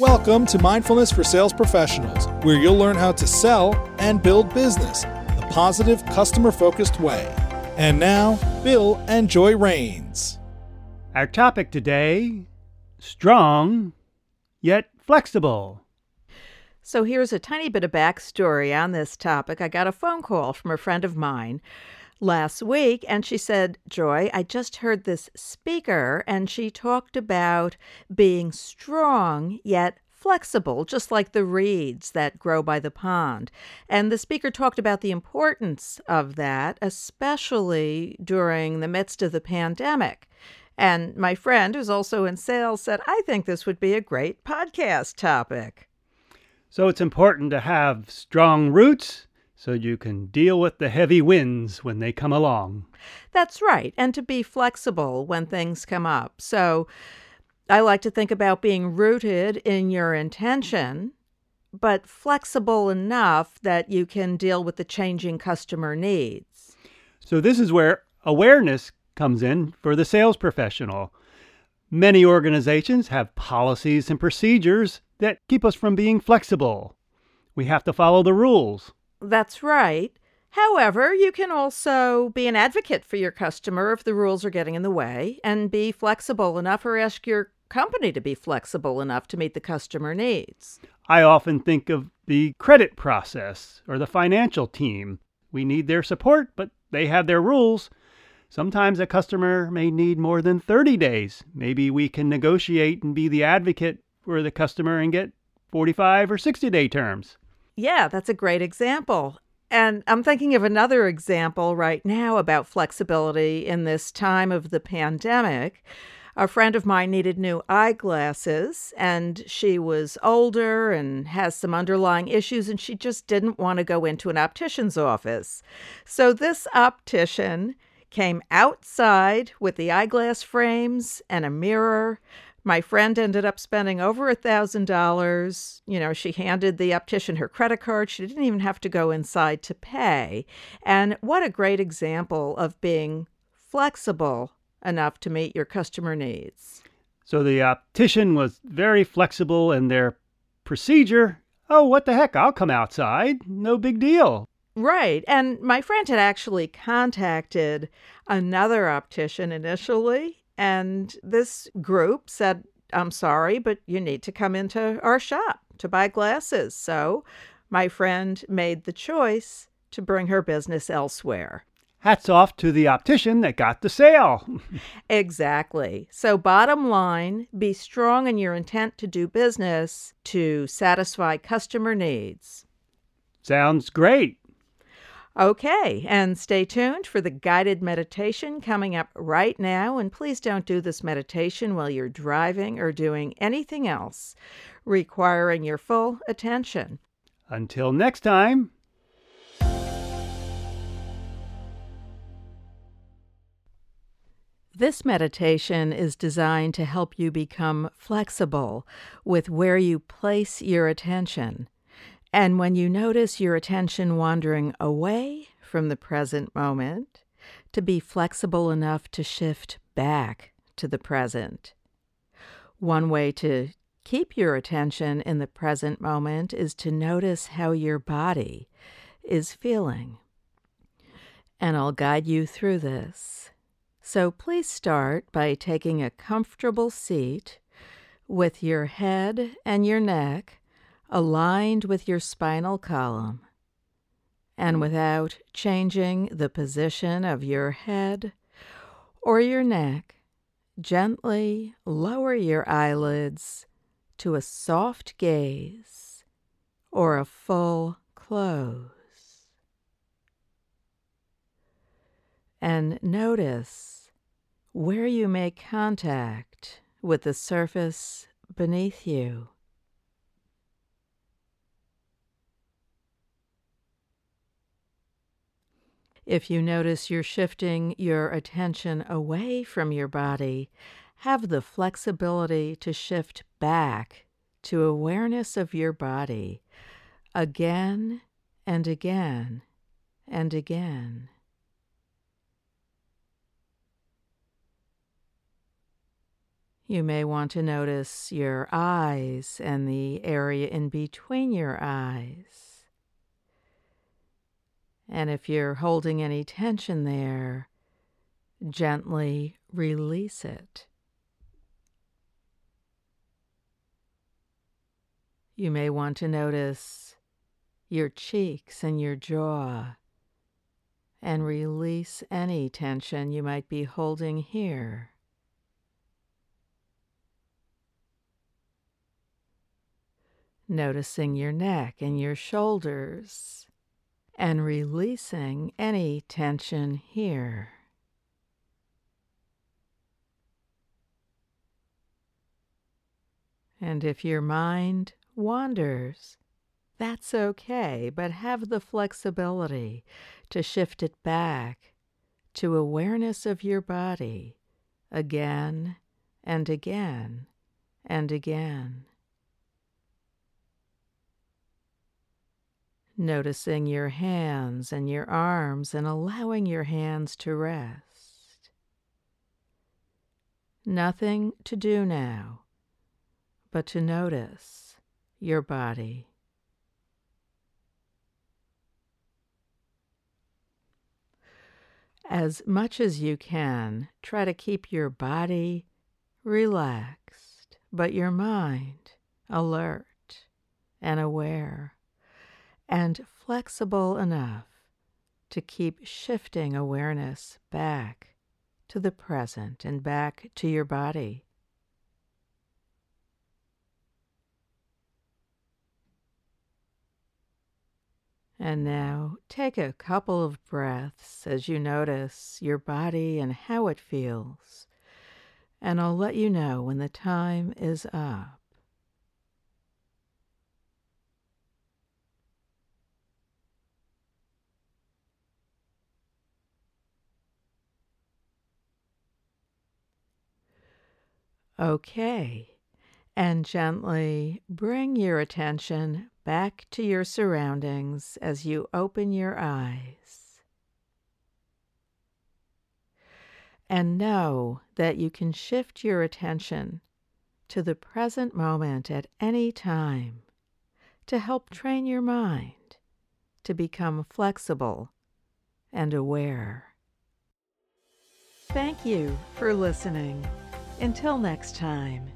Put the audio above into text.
Welcome to Mindfulness for Sales Professionals, where you'll learn how to sell and build business the positive, customer focused way. And now, Bill and Joy Rains. Our topic today strong, yet flexible. So here's a tiny bit of backstory on this topic. I got a phone call from a friend of mine last week, and she said, Joy, I just heard this speaker, and she talked about being strong yet flexible, just like the reeds that grow by the pond. And the speaker talked about the importance of that, especially during the midst of the pandemic. And my friend, who's also in sales, said, I think this would be a great podcast topic. So it's important to have strong roots so you can deal with the heavy winds when they come along. That's right, and to be flexible when things come up. So I like to think about being rooted in your intention, but flexible enough that you can deal with the changing customer needs. So this is where awareness comes in for the sales professional. Many organizations have policies and procedures that keep us from being flexible. We have to follow the rules. That's right. However, you can also be an advocate for your customer if the rules are getting in the way and be flexible enough or ask your company to be flexible enough to meet the customer needs. I often think of the credit process or the financial team. We need their support, but they have their rules. Sometimes a customer may need more than 30 days. Maybe we can negotiate and be the advocate for the customer and get 45 or 60 day terms. Yeah, that's a great example. And I'm thinking of another example right now about flexibility in this time of the pandemic. A friend of mine needed new eyeglasses, and she was older and has some underlying issues, and she just didn't want to go into an optician's office. So, this optician came outside with the eyeglass frames and a mirror, my friend ended up spending over a thousand dollars. You know, she handed the optician her credit card. She didn't even have to go inside to pay. And what a great example of being flexible enough to meet your customer needs. So the optician was very flexible in their procedure. Oh, what the heck? I'll come outside. No big deal. Right. And my friend had actually contacted another optician initially and this group said, I'm sorry, but you need to come into our shop to buy glasses. So my friend made the choice to bring her business elsewhere. Hats off to the optician that got the sale. exactly. So, bottom line be strong in your intent to do business to satisfy customer needs. Sounds great. Okay, and stay tuned for the guided meditation coming up right now. And please don't do this meditation while you're driving or doing anything else requiring your full attention. Until next time. This meditation is designed to help you become flexible with where you place your attention. And when you notice your attention wandering away from the present moment, to be flexible enough to shift back to the present. One way to keep your attention in the present moment is to notice how your body is feeling. And I'll guide you through this. So please start by taking a comfortable seat with your head and your neck aligned with your spinal column, and mm. without changing the position of your head or your neck, gently lower your eyelids to a soft gaze or a full close. And notice where you make contact with the surface beneath you. If you notice you're shifting your attention away from your body, have the flexibility to shift back to awareness of your body again and again and again. You may want to notice your eyes and the area in between your eyes. And if you're holding any tension there, gently release it. You may want to notice your cheeks and your jaw and release any tension you might be holding here. Noticing your neck and your shoulders and releasing any tension here. And if your mind wanders, that's okay, but have the flexibility to shift it back to awareness of your body again and again and again. Noticing your hands and your arms and allowing your hands to rest. Nothing to do now but to notice your body. As much as you can, try to keep your body relaxed, but your mind alert and aware, and flexible enough to keep shifting awareness back to the present and back to your body. And now take a couple of breaths as you notice your body and how it feels. And I'll let you know when the time is up. Okay, and gently bring your attention back to your surroundings as you open your eyes. And know that you can shift your attention to the present moment at any time to help train your mind to become flexible and aware. Thank you for listening. Until next time.